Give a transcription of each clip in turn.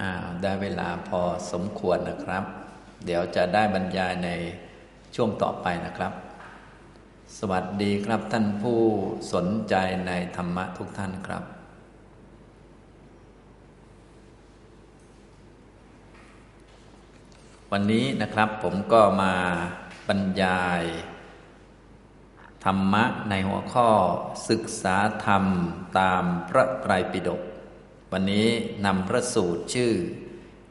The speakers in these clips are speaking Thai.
อ้าวได้เวลาพอสมควรนะครับ เดี๋ยวจะได้บรรยายในช่วงต่อไปนะครับ สวัสดีครับท่านผู้สนใจในธรรมะทุกท่านครับวันนี้นะครับผมก็มาบรรยาย ธรรมะในหัวข้อศึกษาธรรมตามพระไตรปิฎก วันนี้นำพระสูตรชื่อ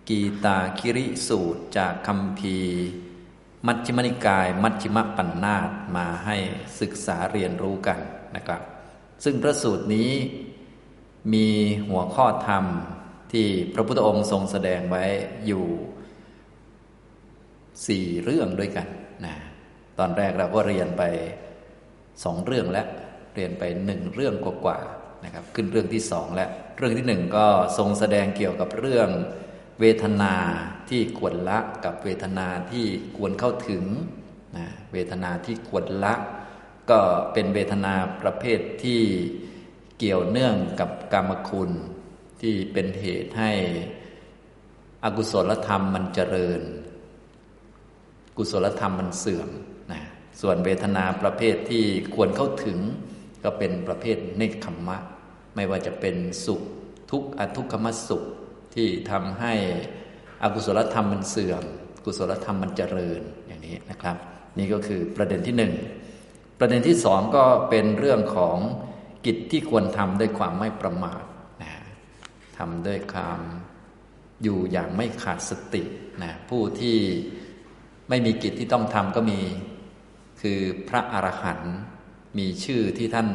กีตาคิริสูตรจากคำพีมัชฌิมนิกาย มัชฌิมปัญนาตมาให้ศึกษาเรียนรู้กันนะครับ ซึ่งพระสูตรนี้มีหัวข้อธรรมที่พระพุทธองค์ทรงแสดงไว้อยู่สี่เรื่องด้วยกันนะตอนแรกเราก็เรียนไปสองเรื่องแล้ว เรียนไปหนึ่งเรื่องกว่าๆ นะครับขึ้นเรื่องที่สองแล้วเรื่องที่หนึ่งก็ทรงแสดงเกี่ยวกับเรื่องเวทนาที่ควรละกับเวทนาที่ควรเข้าถึงนะเวทนาที่ควรละ ก็เป็นเวทนาประเภทที่เกี่ยวเนื่องกับกรรมคุณที่เป็นเหตุให้อกุศลธรรมมันเจริญ กุศลธรรมมันเสื่อมนะส่วนเวทนาประเภทที่ควรเข้าถึงก็เป็นประเภทเนคขมมะ ไม่ว่าจะเป็นสุขทุกข์อทุกขมสุขที่ทำให้อกุศลธรรมมันเสื่อม กุศลธรรมมันเจริญอย่างนี้นะครับ นี่ก็คือประเด็นที่หนึ่งประเด็นที่สองก็เป็นเรื่องของกิจที่ควรทำด้วยความไม่ประมาทนะทำด้วยความอยู่อย่างไม่ขาดสตินะผู้ที่ไม่มีกิจที่ต้องทำก็มี คือพระอรหันต์มีชื่อที่ท่าน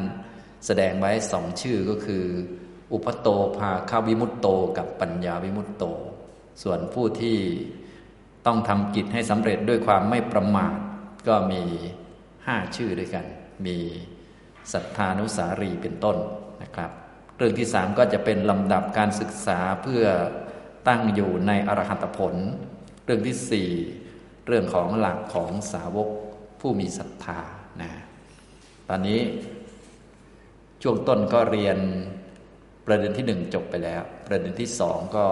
แสดงไว้สองชื่อก็คือ อุปโตภาคาวิมุตโตกับปัญญาวิมุตโต ส่วนผู้ที่ต้องทำกิจให้สำเร็จด้วยความไม่ประมาทก็มีห้าชื่อด้วยกัน มีศรัทธานุสารีเป็นต้นนะครับ เรื่องที่สามก็จะเป็นลำดับการศึกษาเพื่อตั้งอยู่ในอรหัตผล เรื่องที่สี่เรื่องของหลักของสาวกผู้มีศรัทธานะตอนนี้ ช่วงต้นก็เรียนประเด็นที่หนึ่งจบไปแล้ว ประเด็นที่สองก็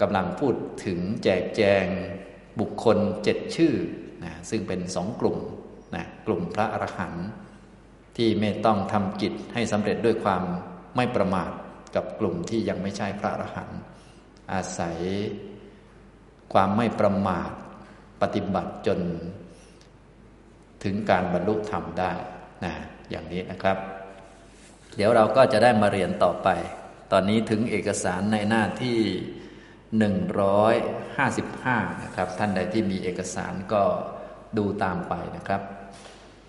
กำลังพูดถึงแจกแจงบุคคลเจ็ดชื่อนะซึ่งเป็นสองกลุ่มนะกลุ่มพระอรหันต์ที่ไม่ต้องทำกิจให้สำเร็จด้วยความไม่ประมาทกับกลุ่มที่ยังไม่ใช่พระอรหันต์อาศัยความไม่ประมาทปฏิบัติจน ถึงการบรรลุธรรมได้นะอย่างนี้นะครับ เดี๋ยวเราก็จะได้มาเรียนต่อไป ตอนนี้ถึงเอกสารในหน้าที่ 155 นะครับ ท่านใดที่มีเอกสารก็ดูตามไปนะครับ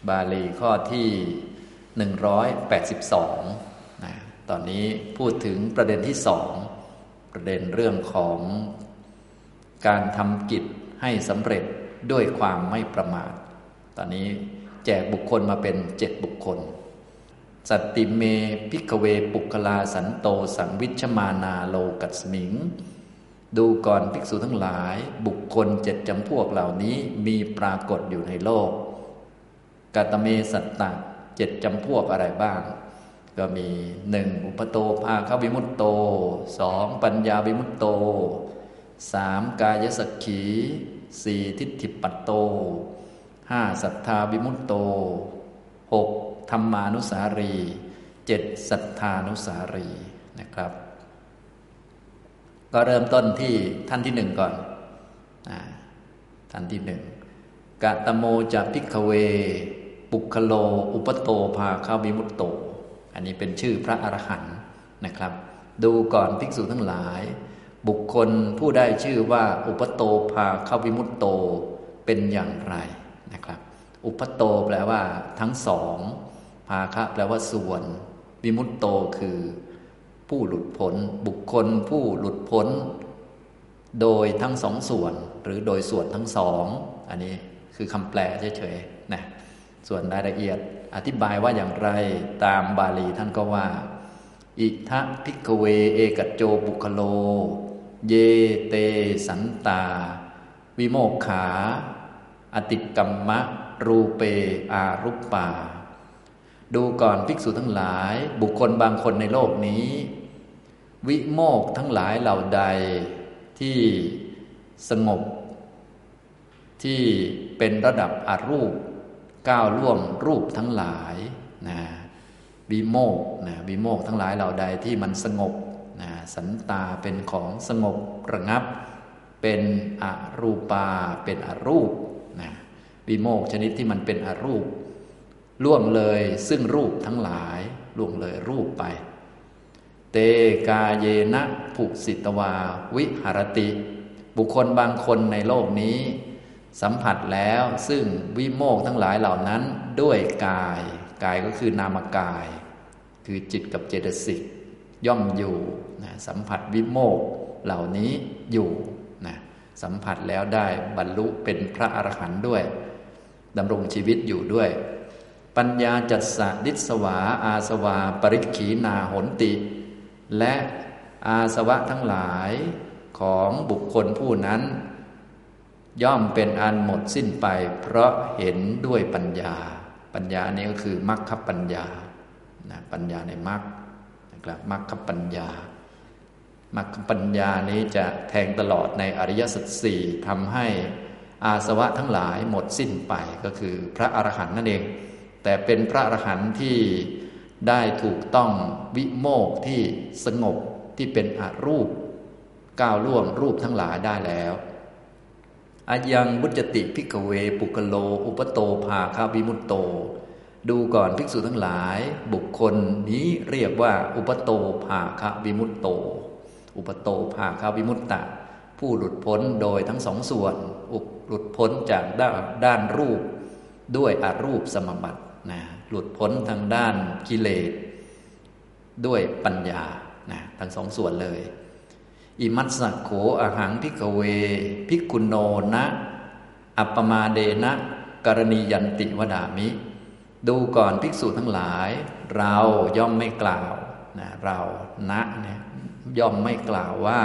บาลีข้อที่ 182นะตอนนี้พูดถึงประเด็นที่สองประเด็นเรื่องของการทำกิจให้สำเร็จด้วยความไม่ประมาท ตอนนี้แจกบุคคลมาเป็นเจ็ดบุคคล สัตติเมพิกเวปุคลาสันโตสังวิชมานาโลกัสมิง ดูก่อนภิกษุทั้งหลาย บุคคลเจ็ดจำพวกเหล่านี้มีปรากฏอยู่ในโลกกาตเมสัตตะเจ็ดจำพวกอะไรบ้าง ก็มีหนึ่งอุปโตภาควิมุตโตสองปัญญาวิมุตโตสามกายสักขีสี่ทิฏฐิปัตโตห้าศรัทธาวิมุตโตหก ธรรมานุสารีเจ็ดศรัทธานุสารีนะครับ ก็เริ่มต้นที่ท่านที่หนึ่งก่อนอท่านที่หนึ่งกะตโมจะพิกเว ปุคโล อุปโตภาคาวิมุตโต อันนี้เป็นชื่อพระอรหันต์นะครับ ดูก่อนภิกษุทั้งหลาย บุคคลผู้ได้ชื่อว่าอุปโตภาควิมุตโตเป็นอย่างไรนะครับ อุปโตแปลว่าทั้งสอง ภาคะแปลว่าส่วน วิมุตโตคือ ผู้หลุดพ้นบุคคลผู้หลุดพ้น โดยทั้งสองส่วน หรือโดยส่วนทั้งสอง อันนี้คือคำแปลเฉยๆนะส่วนรายละเอียดอธิบายว่าอย่างไรตามบาลีท่านก็ว่า อิทะพิกเว เอกโจบุคโล เยเตสันตา วิโมกขา อติกรรมะ รูเปอารุปปา ดูก่อนภิกษุทั้งหลาย บุคคลบางคนในโลกนี้ วิโมกทั้งหลายเหล่าใดที่สงบ ที่เป็นระดับอรูป ก้าวล่วงรูปทั้งหลายนะวิโมกนะวิโมกทั้งหลายเหล่าใดที่มันสงบนะสันตาเป็นของสงบระงับ เป็นอรูปาเป็นอรูปนะวิโมกชนิดที่มันเป็นอรูป ล่วงเลยซึ่งรูปทั้งหลาย ล่วงเลยรูปไป เตกาเยนะภุสิตวา วิหารติ บุคคลบางคนในโลกนี้ สัมผัสแล้วซึ่งวิโมกทั้งหลายเหล่านั้น ด้วยกาย กายก็คือนามกาย คือจิตกับเจตสิกย่อมอยู่นะสัมผัสวิโมกเหล่านี้อยู่นะสัมผัสแล้วได้บรรลุเป็นพระอรหันต์ด้วยดำรงชีวิตอยู่ด้วย ปัญญาจัตสะดิสวา อาสวา ปริขีนาหนติ และอาสวะทั้งหลายของบุคคลผู้นั้น ย่อมเป็นอันหมดสิ้นไป เพราะเห็นด้วยปัญญา ปัญญานี้ก็คือมรรคปัญญานะปัญญาในมรรคนะครับมรรคปัญญามรรคปัญญานี้จะแทงตลอดในอริยสัจสี่ทำให้อาสวะทั้งหลายหมดสิ้นไปก็คือพระอรหันต์นั่นเอง แต่เป็นพระอรหันต์ที่ได้ถูกต้องวิโมกที่สงบที่เป็นอรูป ก้าวล่วงรูปทั้งหลายได้แล้วอายังบุจติพิกเว ปุกโล อุปโตภาคาวิมุตโต ดูก่อนภิกษุทั้งหลาย บุคคลนี้เรียกว่า อุปโตภาคาวิมุตโต อุปโตภาคาวิมุตตะ ผู้หลุดพ้นโดยทั้งสองส่วน หลุดพ้นจากด้านด้านรูป ด้วยอารูปสมบัติ นะหลุดพ้นทางด้านกิเลสด้วยปัญญานะทั้งสองส่วนเลย อิมัตสักโขอหังพิกเว พิกุโนนะ อัปปมาเดนะกรณียันติวดามิ ดูก่อนภิกษุทั้งหลาย เราย่อมไม่กล่าวนะเรานะเนี่ยย่อมไม่กล่าวว่า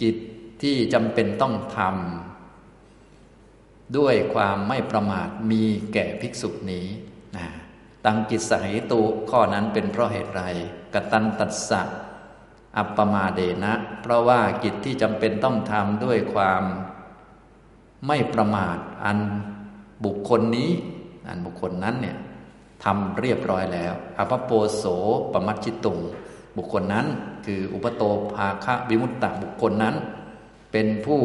กิจที่จำเป็นต้องทำ ด้วยความไม่ประมาทมีแก่ภิกษุนี้นะตังกิจสหิตุ ข้อนั้นเป็นเพราะเหตุไรกตันตัสสะอัปปมาเดนะ เพราะว่ากิจที่จำเป็นต้องทำด้วยความไม่ประมาทอันบุคคลนี้ อันบุคคลนั้นเนี่ยทำเรียบร้อยแล้วอภโปโสปมัชชิตุง บุคคลนั้น คืออุปโตภาคะวิมุตตะบุคคลนั้น เป็นผู้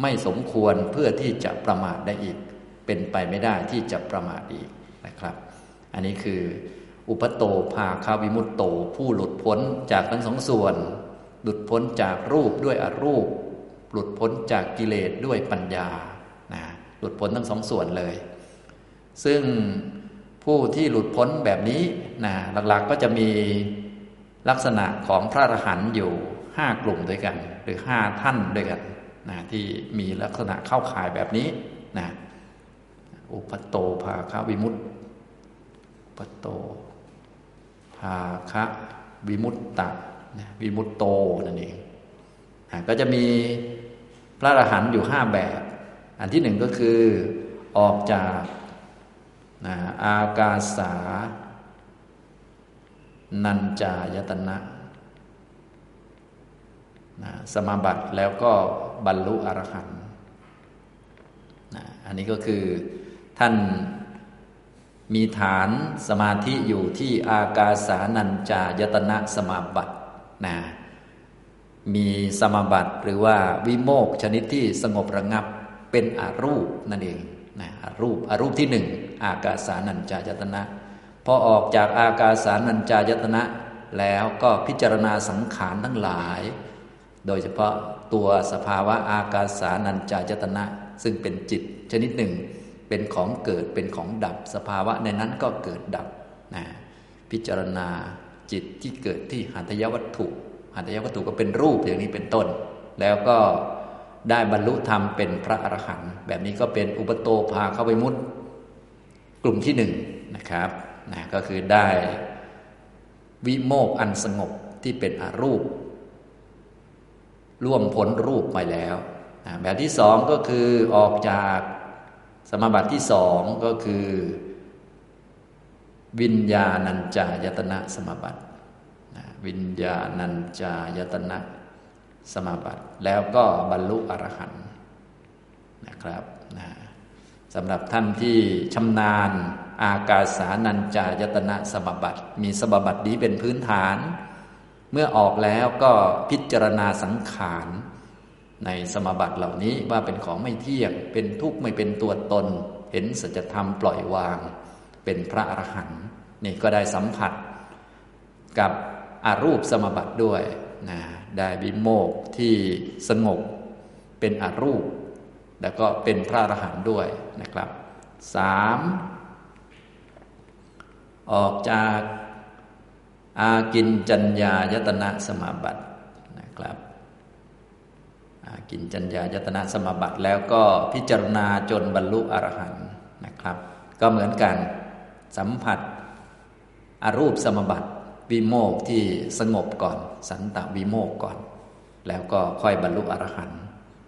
ไม่สมควรเพื่อที่จะประมาทได้อีก เป็นไปไม่ได้ที่จะประมาทอีกนะครับ อันนี้คือ อุปโตภาคาวิมุตโต ผู้หลุดพ้นจากทั้งสองส่วน หลุดพ้นจากรูปด้วยอรูป หลุดพ้นจากกิเลสด้วยปัญญานะหลุดพ้นทั้งสองส่วนเลย ซึ่งผู้ที่หลุดพ้นแบบนี้นะหลักๆก็จะมีลักษณะของพระอรหันต์อยู่ห้ากลุ่มด้วยกัน หรือห้าท่านด้วยกัน นะที่มีลักษณะเข้าข่ายแบบนี้นะอุปโตภาควิมุตปโตภาคะวิมุตตะวิมุตโตนั่นเองก็จะมีพระอรหันต์อยู่ห้าแบบ อันที่หนึ่งก็คือออกจากอากาสา นัญจายตนะสมาบัติแล้วก็ บรรลุอรหันต์อันนี้ก็คือท่านมีฐานสมาธิอยู่ที่อากาสานัญจายตนะสมาบัตินะมีสมาบัติหรือว่าวิโมกชนิดที่สงบระงับเป็นอรูปนั่นเองนะอรูปอรูปที่หนึ่งอากาสานัญจายตนะพอออกจากอากาสานัญจายตนะแล้วก็พิจารณาสังขารทั้งหลาย โดยเฉพาะ ตัวสภาวะอากาสานัญจายตนะ ซึ่งเป็นจิตชนิดหนึ่ง เป็นของเกิดเป็นของดับ สภาวะในนั้นก็เกิดดับนะพิจารณาจิตที่เกิดที่หัตถยวัตถุหัตถยวัตถุก็เป็นรูปอย่างนี้เป็นต้น แล้วก็ได้บรรลุธรรมเป็นพระอรหันต์แบบนี้ก็เป็นอุปโตภาเข้าไปมุดกลุ่มที่หนึ่งนะครับนะก็คือได้วิโมกอันสงบที่เป็นอรูป ร่วมพ้นรูปไปแล้วแบบที่สองก็คือออกจากสมาบัติที่สองก็คือ วิญญาณัญจายตนะสมาบัติวิญญาณัญจายตนะสมาบัติ แล้วก็บรรลุอรหันต์นะครับนะสำหรับท่านที่ชำนาญ อากาสานัญจายตนะสมาบัติ มีสมาบัตินี้เป็นพื้นฐาน เมื่อออกแล้วก็พิจารณาสังขารในสมบัติเหล่านี้ว่าเป็นของไม่เที่ยง เป็นทุกข์ไม่เป็นตัวตน เห็นสัจธรรมปล่อยวาง เป็นพระอรหันต์นี่ก็ได้สัมผัส กับอารูปสมบัติด้วยนะได้วิโมกที่สงบเป็นอารูป แล้วก็เป็นพระอรหันต์ด้วยนะครับสามออกจาก อากินจัญญายตนะสมาบัตินะครับ อากินจัญญายตนะสมาบัติแล้วก็พิจารณาจนบรรลุอรหันต์นะครับ ก็เหมือนกันสัมผัสอารูปสมบัติวิโมกที่สงบก่อน สันตวิโมกก่อน แล้วก็ค่อยบรรลุอรหันต์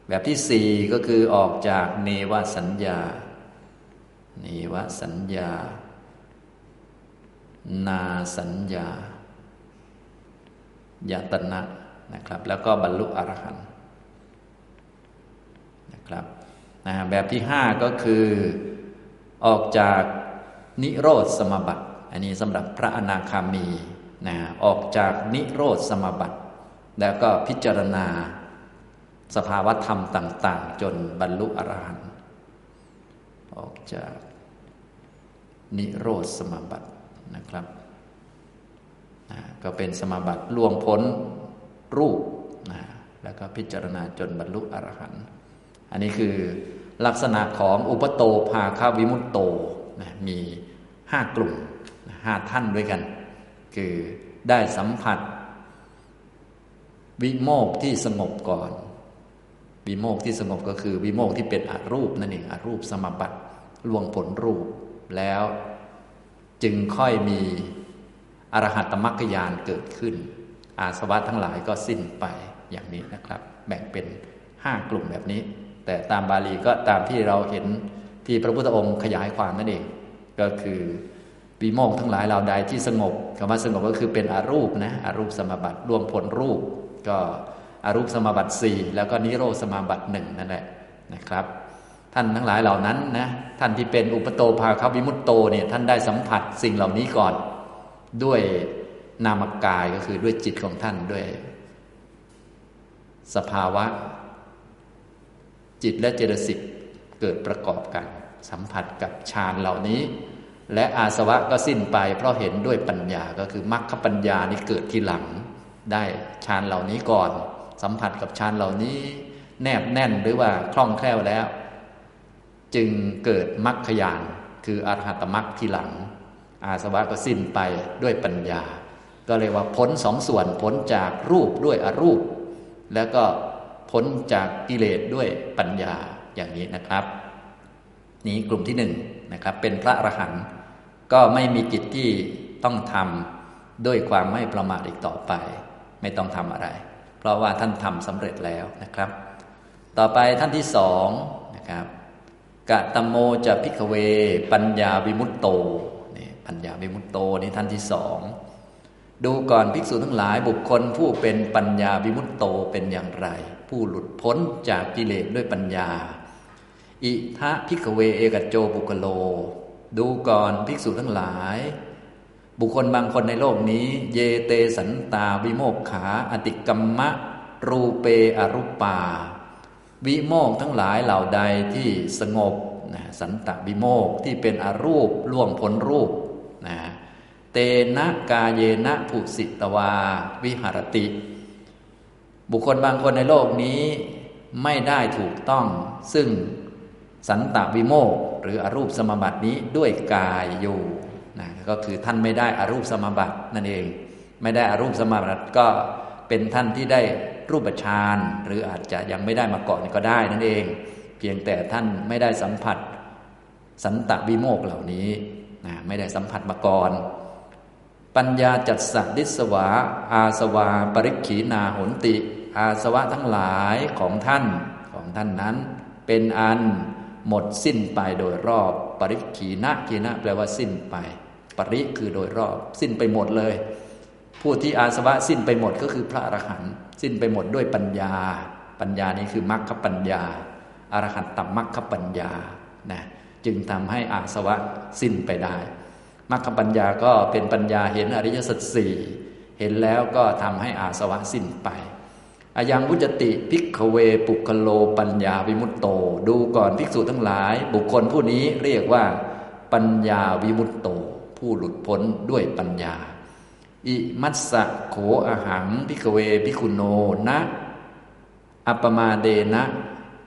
แบบที่สี่ก็คือออกจากเนวสัญญา เนวสัญญา นาสัญญา ยตนะนะครับ แล้วก็บรรลุอรหันต์นะครับนะแบบที่ห้าก็คือออกจากนิโรธสมบัติ อันนี้สำหรับพระอนาคามีนะออกจากนิโรธสมบัติ แล้วก็พิจารณาสภาวธรรมต่าง ๆ จนบรรลุอรหันต์ออกจากนิโรธสมบัตินะครับ ก็เป็นสมาบัติล่วงพ้นรูปนะแล้วก็พิจารณาจนบรรลุอรหันต์อันนี้คือลักษณะของอุปโตภาคาวิมุตโตนะมีห้ากลุ่มห้าท่านด้วยกัน คือได้สัมผัส วิโมกที่สงบก่อน วิโมกที่สงบก็คือ วิโมกที่เป็นอรูปนั่นเองอรูปสมบัติล่วงผลรูป แล้วจึงค่อยมี อรหัตมรรคยานเกิดขึ้น อาสวะทั้งหลายก็สิ้นไปอย่างนี้นะครับ แบ่งเป็นห้ากลุ่มแบบนี้ แต่ตามบาลีก็ตามที่เราเห็นที่พระพุทธองค์ขยายความนั่นเอง ก็คือวิโมกทั้งหลายเราใดที่สงบคำว่าสงบก็คือเป็นอารูปนะอารูปสมาบัติรวงผลรูป ก็อารูปสมาบัติสี่แล้วก็นิโรธสมาบัติหนึ่งนั่นแหละนะครับ ท่านทั้งหลายเหล่านั้นนะท่านที่เป็นอุปโตภาควิมุตโตเนี่ยท่านได้สัมผัสสิ่งเหล่านี้ก่อน ด้วยนามกายก็คือด้วยจิตของท่านด้วย สภาวะ จิตและเจตสิกเกิดประกอบกัน สัมผัสกับฌานเหล่านี้ และอาสวะก็สิ้นไป เพราะเห็นด้วยปัญญาก็คือมรรคปัญญานี่เกิดทีหลัง ได้ฌานเหล่านี้ก่อน สัมผัสกับฌานเหล่านี้ แนบแน่นหรือว่าคล่องแคล่วแล้ว จึงเกิดมรรคยานคืออรหัตมรรคทีหลัง อาสวะก็สิ้นไปด้วยปัญญา ก็เรียกว่าพ้นสองส่วนพ้นจากรูปด้วยอรูป แล้วก็พ้นจากกิเลสด้วยปัญญาอย่างนี้นะครับ นี้กลุ่มที่หนึ่งนะครับ เป็นพระอรหันต์ก็ไม่มีกิจที่ต้องทำด้วยความไม่ประมาทอีกต่อไป ไม่ต้องทำอะไร เพราะว่าท่านทำสำเร็จแล้วนะครับ ต่อไปท่านที่สองนะครับกะตะโมจะ ภิกขะเว ปัญญาวิมุตโต ปัญญาวิมุตโตนี่ท่านที่สองดูก่อนภิกษุทั้งหลายบุคคลผู้เป็นปัญญาวิมุตโตเป็นอย่างไร ผู้หลุดพ้นจากกิเลสด้วยปัญญา อิธะ ภิกขะเวเอกัจโจ ปุคคะโล ดูก่อนภิกษุทั้งหลาย บุคคลบางคนในโลกนี้ เยเตสันตาวิโมกขาอติกรรมะ รูเปอรุปา วิโมกทั้งหลายเหล่าใดที่สงบสันตวิโมกที่เป็นอรูปล่วงพ้นรูป เตนะกาเยนะผุสิตวา วิหารติ บุคคลบางคนในโลกนี้ไม่ได้ถูกต้อง ซึ่งสันตวิโมกหรืออรูปสมบัตินี้ด้วยกายอยู่นะก็คือท่านไม่ได้อรูปสมบัตินั่นเอง ไม่ได้อรูปสมบัติก็เป็นท่านที่ได้รูปฌานหรืออาจจะยังไม่ได้มาก่อนก็ได้นั่นเอง เพียงแต่ท่านไม่ได้สัมผัสสันตวิโมกเหล่านี้นะไม่ได้สัมผัสมาก่อน ปัญญาจัดสัตดิสวา อาสวา ปริขีนาหนติ อาสวะทั้งหลายของท่านของท่านนั้น เป็นอันหมดสิ้นไปโดยรอบ ปริขีนะขีนะแปลว่าสิ้นไป ปริคือโดยรอบ สิ้นไปหมดเลย ผู้ที่อาสวะสิ้นไปหมดก็คือพระอรหันต์สิ้นไปหมดด้วยปัญญา ปัญญานี้คือมรรคปัญญาอรหันตมรรคปัญญานะจึงทำให้อาสวะสิ้นไปได้ มรรคปัญญาก็เป็นปัญญาเห็นอริยสัจสี่เห็นแล้วก็ทำให้อาสวะสิ้นไปอะยังวุจจะติ ภิกขะเวปุคคะโลปัญญาวิมุตโต ดูก่อนภิกษุทั้งหลาย บุคคลผู้นี้เรียกว่า ปัญญาวิมุตโต ผู้หลุดพ้นด้วยปัญญา อิมัสสะโขอะหัง ภิกขะเว ภิกขุโนนะอัปปะมาเทนะ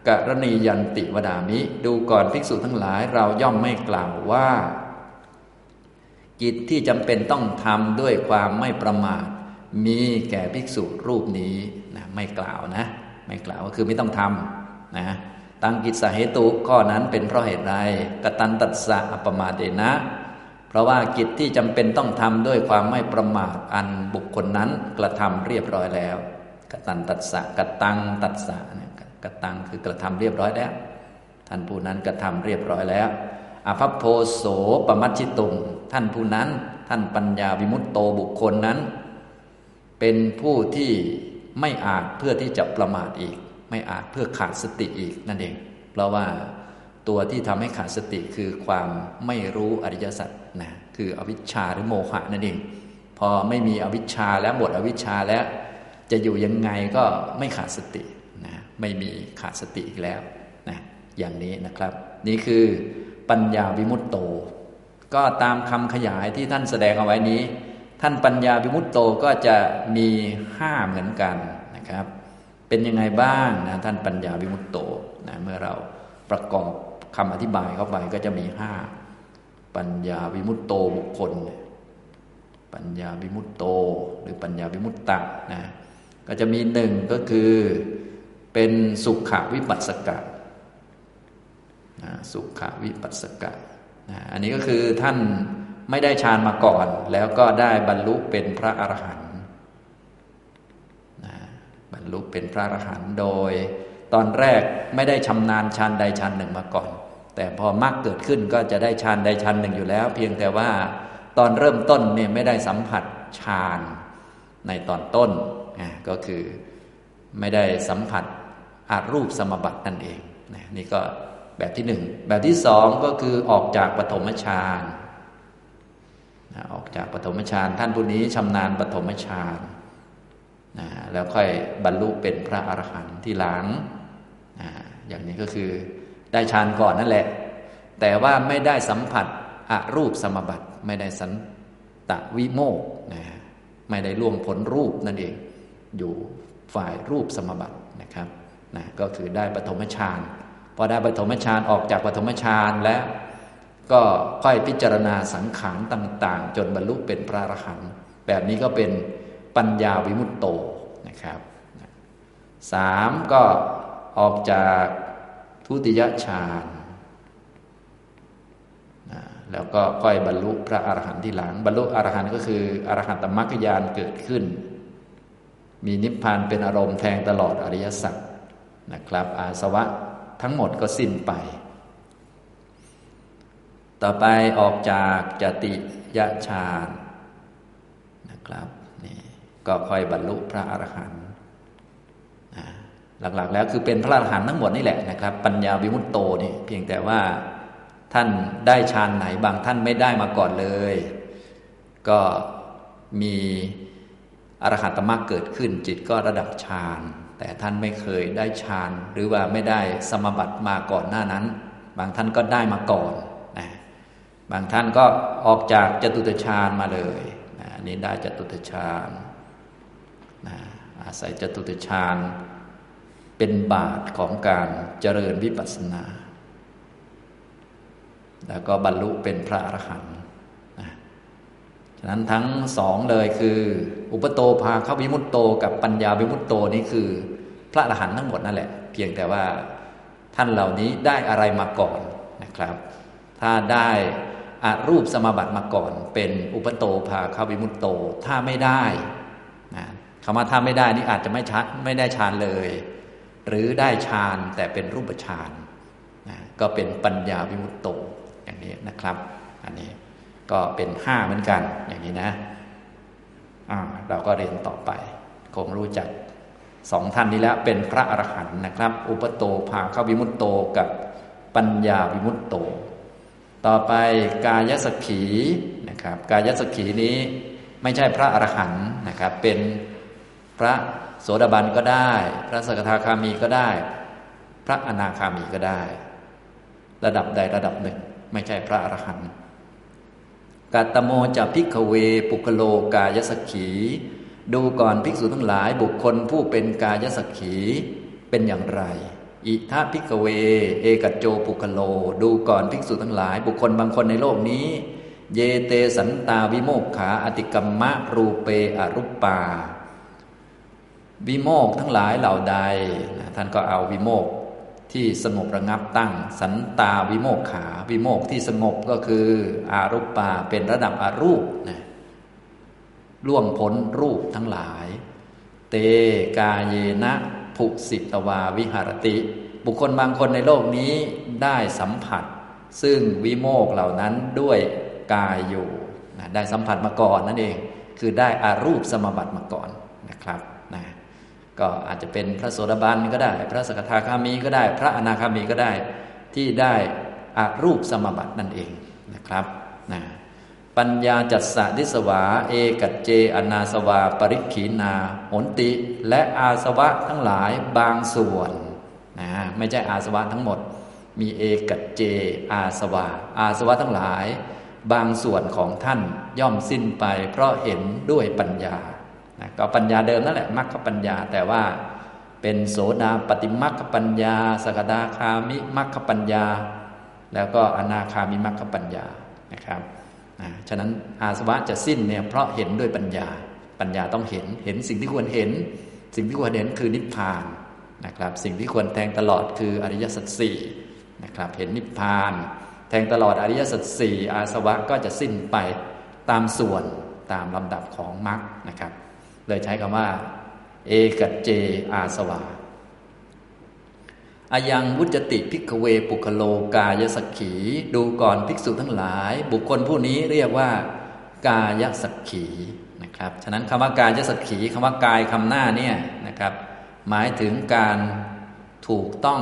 กะระณียันติวะทามิ ดูก่อนภิกษุทั้งหลายเราย่อมไม่กล่าวว่า กิจที่จำเป็นต้องทำด้วยความไม่ประมาท มีแก่ภิกษุรูปนี้นะไม่กล่าวนะ ไม่กล่าวก็คือไม่ต้องทำนะตังกิจสาเหตุข้อนั้นเป็นเพราะเหตุใดกตันตัสสะอัปมาเดนะ เพราะว่ากิจที่จำเป็นต้องทำด้วยความไม่ประมาทอันบุคคลนั้นกระทำเรียบร้อยแล้ว กตันตัสสะกตังตัสสะเนี่ยกตังคือกระทำเรียบร้อยแล้วท่านผู้นั้นกระทำเรียบร้อยแล้ว อภัพโพโสปมัชชิตุง ท่านผู้นั้นท่านปัญญาวิมุตโตบุคคลนั้น เป็นผู้ที่ไม่อาจเพื่อที่จะประมาทอีก ไม่อาจเพื่อขาดสติอีกนั่นเอง เพราะว่าตัวที่ทำให้ขาดสติคือความไม่รู้อริยสัจนะคืออวิชชาหรือโมหะนั่นเอง พอไม่มีอวิชชาแล้วหมดอวิชชาแล้ว จะอยู่ยังไงก็ไม่ขาดสตินะไม่มีขาดสติอีกแล้วนะอย่างนี้นะครับ นี่คือ ปัญญาวิมุตโต ก็ตามคำขยายที่ท่านแสดงเอาไว้นี้ ท่านปัญญาวิมุตโตก็จะมีห้าเหมือนกันนะครับ เป็นยังไงบ้างนะท่านปัญญาวิมุตโตนะเมื่อเราประกอบคำอธิบายเข้าไปก็จะมีห้าปัญญาวิมุตโตบุคคล ปัญญาวิมุตโต หรือปัญญาวิมุตตะนะก็จะมีหนึ่งก็คือเป็นสุขวิปัสสกะ สุขวิปัสสกะอันนี้ก็คือท่านไม่ได้ฌานมาก่อน แล้วก็ได้บรรลุเป็นพระอรหันต์บรรลุเป็นพระอรหันต์โดย ตอนแรกไม่ได้ชำนาญฌานใดฌานหนึ่งมาก่อน แต่พอมรรคเกิดขึ้นก็จะได้ฌานใดฌานหนึ่งอยู่แล้ว เพียงแต่ว่าตอนเริ่มต้นเนี่ยไม่ได้สัมผัสฌานในตอนต้นก็คือไม่ได้สัมผัสอารูปสมบัตินั่นเองนี่ก็ แบบที่หนึ่งแบบที่สองก็คือออกจากปฐมฌานออกจากปฐมฌานท่านผู้นี้ชำนาญปฐมฌานนะแล้วค่อยบรรลุเป็นพระอรหันต์ที่หลังนะอย่างนี้ก็คือได้ฌานก่อนนั่นแหละ แต่ว่าไม่ได้สัมผัสอรูปสมบัติ ไม่ได้สันตะวิโมกนะไม่ได้ล่วงผลรูปนั่นเอง อยู่ฝ่ายรูปสมบัตินะครับนะก็คือได้ปฐมฌาน พอได้ปฐมฌานออกจากปฐมฌานแล้ว ก็ค่อยพิจารณาสังขารต่าง ๆ จนบรรลุเป็นพระอรหันต์แบบนี้ก็เป็นปัญญาวิมุตโตนะครับสามก็ออกจากทุติยฌานแล้วก็ค่อยบรรลุพระอรหันต์ที่หลัง บรรลุอรหันต์ก็คืออรหันตมรรคญาณเกิดขึ้น มีนิพพานเป็นอารมณ์แทงตลอดอริยสัจนะครับ อาสวะ ทั้งหมดก็สิ้นไป ต่อไปออกจากจติยฌานนะครับนี่ก็ค่อยบรรลุพระอรหันต์หลักๆ แล้วคือเป็นพระอรหันต์ทั้งหมดนี่แหละนะครับ ปัญญาวิมุตโตนี่เพียงแต่ว่าท่านได้ฌานไหนบางท่านไม่ได้มาก่อนเลย ก็มีอรหัตมรรคเกิดขึ้นจิตก็ระดับฌาน แต่ท่านไม่เคยได้ฌานหรือว่าไม่ได้สมบัติมาก่อนหน้านั้น บางท่านก็ได้มาก่อนนะบางท่านก็ออกจากจตุตฌานมาเลยนะนี่ได้จตุตฌานนะอาศัยจตุตฌานเป็นบาทของการเจริญวิปัสสนา แล้วก็บรรลุเป็นพระอรหันต์ ฉะนั้นทั้งสองเลยคือ อุปโตภาควิมุตโต กับปัญญาวิมุตโตนี่คือ พระอรหันต์ทั้งหมดนั่นแหละ เพียงแต่ว่าท่านเหล่านี้ได้อะไรมาก่อนนะครับ ถ้าได้อารูปสมบัติมาก่อน เป็นอุปโตภาคาวิมุตโต ถ้าไม่ได้นะคำว่าถ้าไม่ได้นี่อาจจะไม่ชัดไม่ได้ฌานเลย หรือได้ฌานแต่เป็นรูปฌานนะก็เป็นปัญญาวิมุตโตอย่างนี้นะครับ อันนี้ ก็เป็นห้าเหมือนกัน อย่างนี้นะอ่าเราก็เรียนต่อไป คงรู้จักสองท่านนี้แล้วเป็นพระอรหันต์นะครับ อุปโตภาควิมุตโตกับปัญญาวิมุตโต ต่อไปกายสักขีนะครับ กายสักขีนี้ไม่ใช่พระอรหันต์นะครับ เป็นพระโสดาบันก็ได้ พระสกทาคามีก็ได้ พระอนาคามีก็ได้ ระดับใดระดับหนึ่ง ไม่ใช่พระอรหันต์ กาตโมจะพิกเว ปุกโลกายสักขี ดูก่อนภิกษุทั้งหลายบุคคลผู้เป็นกายสักขีเป็นอย่างไร อิทะพิกเว เอกโจปุกโล ดูก่อนภิกษุทั้งหลาย บุคคลบางคนในโลกนี้ เยเตสันตาวิโมกขาอติกรรมะรูเปอรุปปา วิโมกทั้งหลายเหล่าใด ท่านก็เอาวิโมก ที่สงบระงับตั้ง สันตาวิโมกขาวิโมกที่สงบก็คืออารุปปาเป็นระดับอารูปนะล่วงพ้นรูปทั้งหลาย เตกาเยนะภุสิตวาวิหารติ บุคคลบางคนในโลกนี้ได้สัมผัส ซึ่งวิโมกเหล่านั้นด้วยกายอยู่นะได้สัมผัสมาก่อนนั่นเอง คือได้อารูปสมบัติมาก่อนนะครับ ก็อาจจะเป็นพระโสดาบันก็ได้ พระสกทาคามีก็ได้ พระอนาคามีก็ได้ที่ได้อารูปสมบัตินั่นเองนะครับนะปัญญาจัตสะทิสวา เอกัจเจ อนาสวา ปริขีนาหนติ และอาสวะทั้งหลายบางส่วนนะไม่ใช่อาสวะทั้งหมด มีเอกัจเจ อาสวาอาสวะทั้งหลาย บางส่วนของท่านย่อมสิ้นไปเพราะเห็นด้วยปัญญา ก็ปัญญาเดิมนั่นแหละมรรคปัญญา แต่ว่าเป็นโสดาปฏิมรรคปัญญา สกดาคามิมรรคปัญญา แล้วก็อนาคามิมรรคปัญญานะครับนะฉะนั้นอาสวะจะสิ้นเนี่ยเพราะเห็นด้วยปัญญา ปัญญาต้องเห็นเห็นสิ่งที่ควรเห็น สิ่งที่ควรเห็นคือนิพพานนะครับ สิ่งที่ควรแทงตลอดคืออริยสัจสี่นะครับเห็นนิพพาน แทงตลอดอริยสัจสี่อาสวะก็จะสิ้นไปตามส่วนตามลำดับของมรรคนะครับ เลยใช้คำว่า เอกัจเจอาสวาอายังวุจติพิกเวปุคโลกายสักขี ดูก่อนภิกษุทั้งหลาย บุคคลผู้นี้เรียกว่า กายสักขีนะครับฉะนั้นคำว่ากายสักขีคำว่ากายคำหน้าเนี่ยนะครับ หมายถึงการถูกต้อง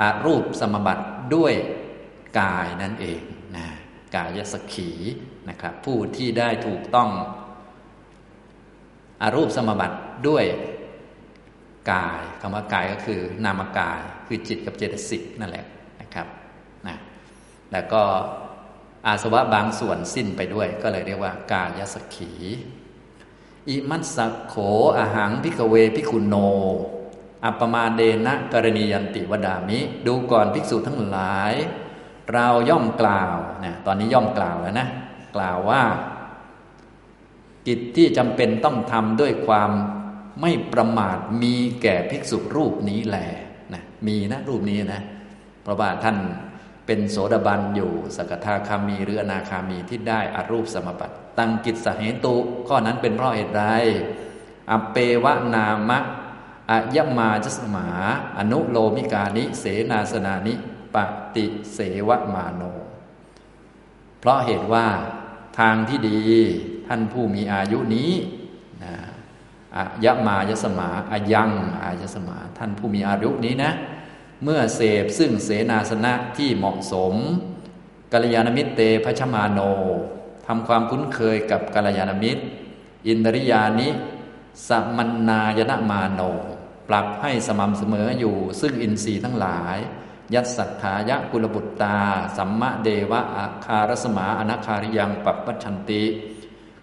อารูปสมบัติด้วยกายนั่นเองนะกายสักขีนะครับ ผู้ที่ได้ถูกต้อง อารูปสมบัติด้วยกายคำว่ากายก็คือนามกายคือจิตกับเจตสิกนั่นแหละนะครับนะแล้วก็อาสวะบางส่วนสิ้นไปด้วย ก็เลยเรียกว่ากายสขีอิมัสสโขอาหังพิกเวพิคุโน อัปมาเดนะกรณียันติวดามิ ดูก่อนภิกษุทั้งหลาย เราย่อมกล่าวนะตอนนี้ย่อมกล่าวแล้วนะ กล่าวว่า กิจที่จำเป็นต้องทำด้วยความไม่ประมาทมีแก่ภิกษุรูปนี้แหละนะมีนะรูปนี้นะ เพราะว่าท่านเป็นโสดาบันอยู่สกทาคามีหรืออนาคามีที่ได้อารูปสมบัติ ตังกิจสเหตุข้อนั้นเป็นเพราะเหตุใดอเปวะนามะอายมาจสมา อนุโลมิกานิ เสนาสนานิปฏิเสวมาโน เพราะเหตุว่าทางที่ดี ท่านผู้มีอายุนี้นะอยะมายสมาอายังอายสมา ท่านผู้มีอายุนี้นะ เมื่อเสพซึ่งเสนาสนะที่เหมาะสมกัลยาณมิตรเตพชมาโนทำความคุ้นเคยกับกัลยาณมิตร อินทริยานิสัมมนายนะมาโน ปรับให้สม่ำเสมออยู่ ซึ่งอินทรีย์ทั้งหลาย ยัตสัทธายะกุลบุตตา สัมมะเดวะอาคารสมาอนาคาริยังปัปปัชันติ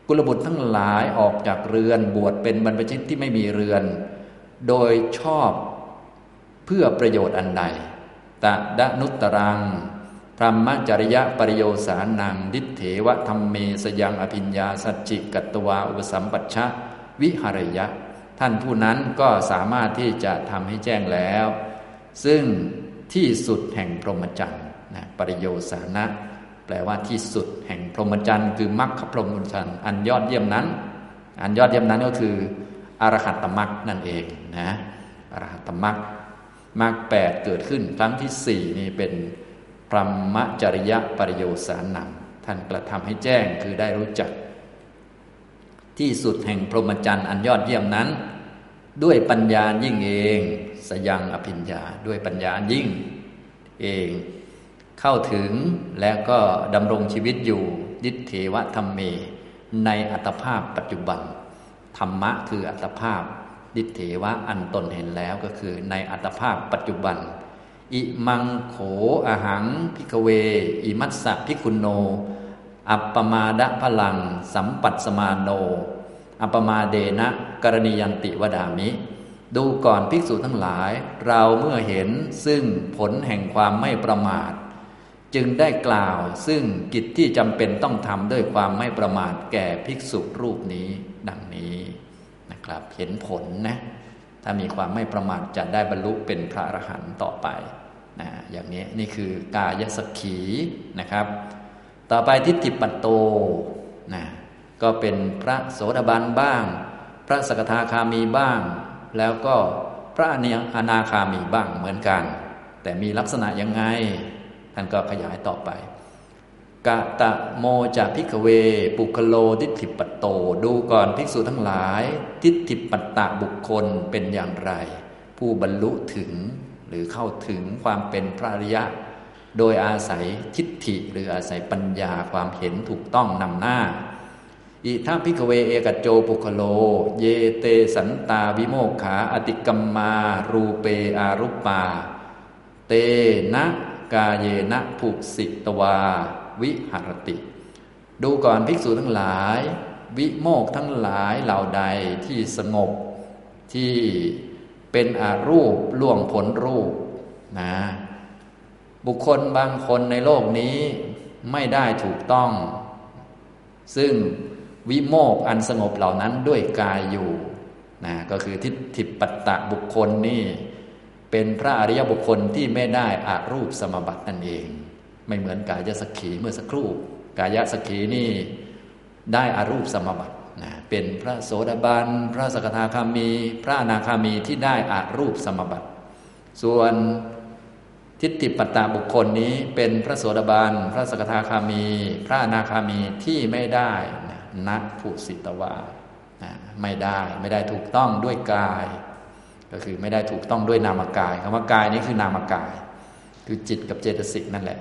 กุลบุตรทั้งหลายออกจากเรือนบวชเป็นบรรพชิตที่ไม่มีเรือน โดยชอบเพื่อประโยชน์อันใดตะดนุตตรังพรหมจริยะปริโยสานังดิเถวะธรรมเมสยังอภิญญาสัจจิกัตวาอุปสัมปัชชะวิหารยะ ท่านผู้นั้นก็สามารถที่จะทำให้แจ้งแล้ว ซึ่งที่สุดแห่งพรหมจรรย์นะปริโยสานะ แปลว่าที่สุดแห่งพรหมจรรย์คือมรรคพรหมจรรย์อันยอดเยี่ยมนั้น อันยอดเยี่ยมนั้นก็คืออรหัตตมรรคนั่นเองนะอรหัตตมรรคมรรคแปดเกิดขึ้นครั้งที่สี่นี่เป็นพรหมจริยปริโยสานังท่านกระทำให้แจ้งคือได้รู้จัก ที่สุดแห่งพรหมจรรย์อันยอดเยี่ยมนั้น ด้วยปัญญายิ่งเอง สยังอภิญญาด้วยปัญญายิ่งเอง เข้าถึงแล้วก็ดำรงชีวิตอยู่ดิทเทวธรรมเม ในอัตภาพปัจจุบัน ธรรมะคืออัตภาพดิทเทวะอันตนเห็นแล้วก็คือในอัตภาพปัจจุบัน อิมังโขอหังพิกเว อิมัสสะพิคุโน อัปปมาดะพลัง สัมปัตสมาโน อัปปมาเดนะกรณียันติวดามิดูก่อนภิกษุทั้งหลาย เราเมื่อเห็นซึ่งผลแห่งความไม่ประมาท จึงได้กล่าวซึ่งกิจที่จำเป็นต้องทำด้วยความไม่ประมาทแก่ภิกษุรูปนี้ดังนี้นะครับ เห็นผลนะ ถ้ามีความไม่ประมาทจะได้บรรลุเป็นพระอรหันต์ต่อไปนะอย่างนี้นี่คือกายสกีนะครับ ต่อไปทิฏฐิปัตโตนะก็เป็นพระโสดาบันบ้าง พระสกทาคามีบ้าง แล้วก็พระอนาคามีบ้างเหมือนกัน แต่มีลักษณะยังไง ท่านก็ขยายต่อไปกะตะโมจะพิกเว ปุคโลทิฏฐิปัตโต ดูก่อนภิกษุทั้งหลาย ทิฏฐิปัตตะบุคคลเป็นอย่างไร ผู้บรรลุถึงหรือเข้าถึงความเป็นพระอริยะ โดยอาศัยทิฏฐิหรืออาศัยปัญญาความเห็นถูกต้องนำหน้า อิธะ ภิกขะเวเอกัจโจปุคคะโล เยเตสันตาวิโมกขา อะติกกัมมะ รูเปอารุปปา เตนะ กาเยนะภุสิตวา วิหรติ ดูก่อนภิกษุทั้งหลาย วิโมกทั้งหลายเหล่าใดที่สงบที่เป็นอารูปล่วงผลรูปนะบุคคลบางคนในโลกนี้ไม่ได้ถูกต้อง ซึ่งวิโมกอันสงบเหล่านั้นด้วยกายอยู่นะก็คือทิฏฐิปัตตะบุคคลนี่ เป็นพระอริยบุคคลที่ไม่ได้อารูปสมบัตินั่นเอง ไม่เหมือนกายสักขีเมื่อสักครู่ กายสักขีนี่ได้อารูปสมบัตินะเป็นพระโสดาบัน พระสกทาคามี พระอนาคามีที่ได้อารูปสมบัติ ส่วนทิฏฐิปัตตาบุคคลนี้เป็นพระโสดาบัน พระสกทาคามี พระอนาคามีที่ไม่ได้นะนักผู้สิตวานะไม่ได้ไม่ได้ถูกต้องด้วยกาย ก็คือไม่ได้ถูกต้องด้วยนามกายคำว่ากายนี้คือนามกาย คือจิตกับเจตสิกนั่นแหละ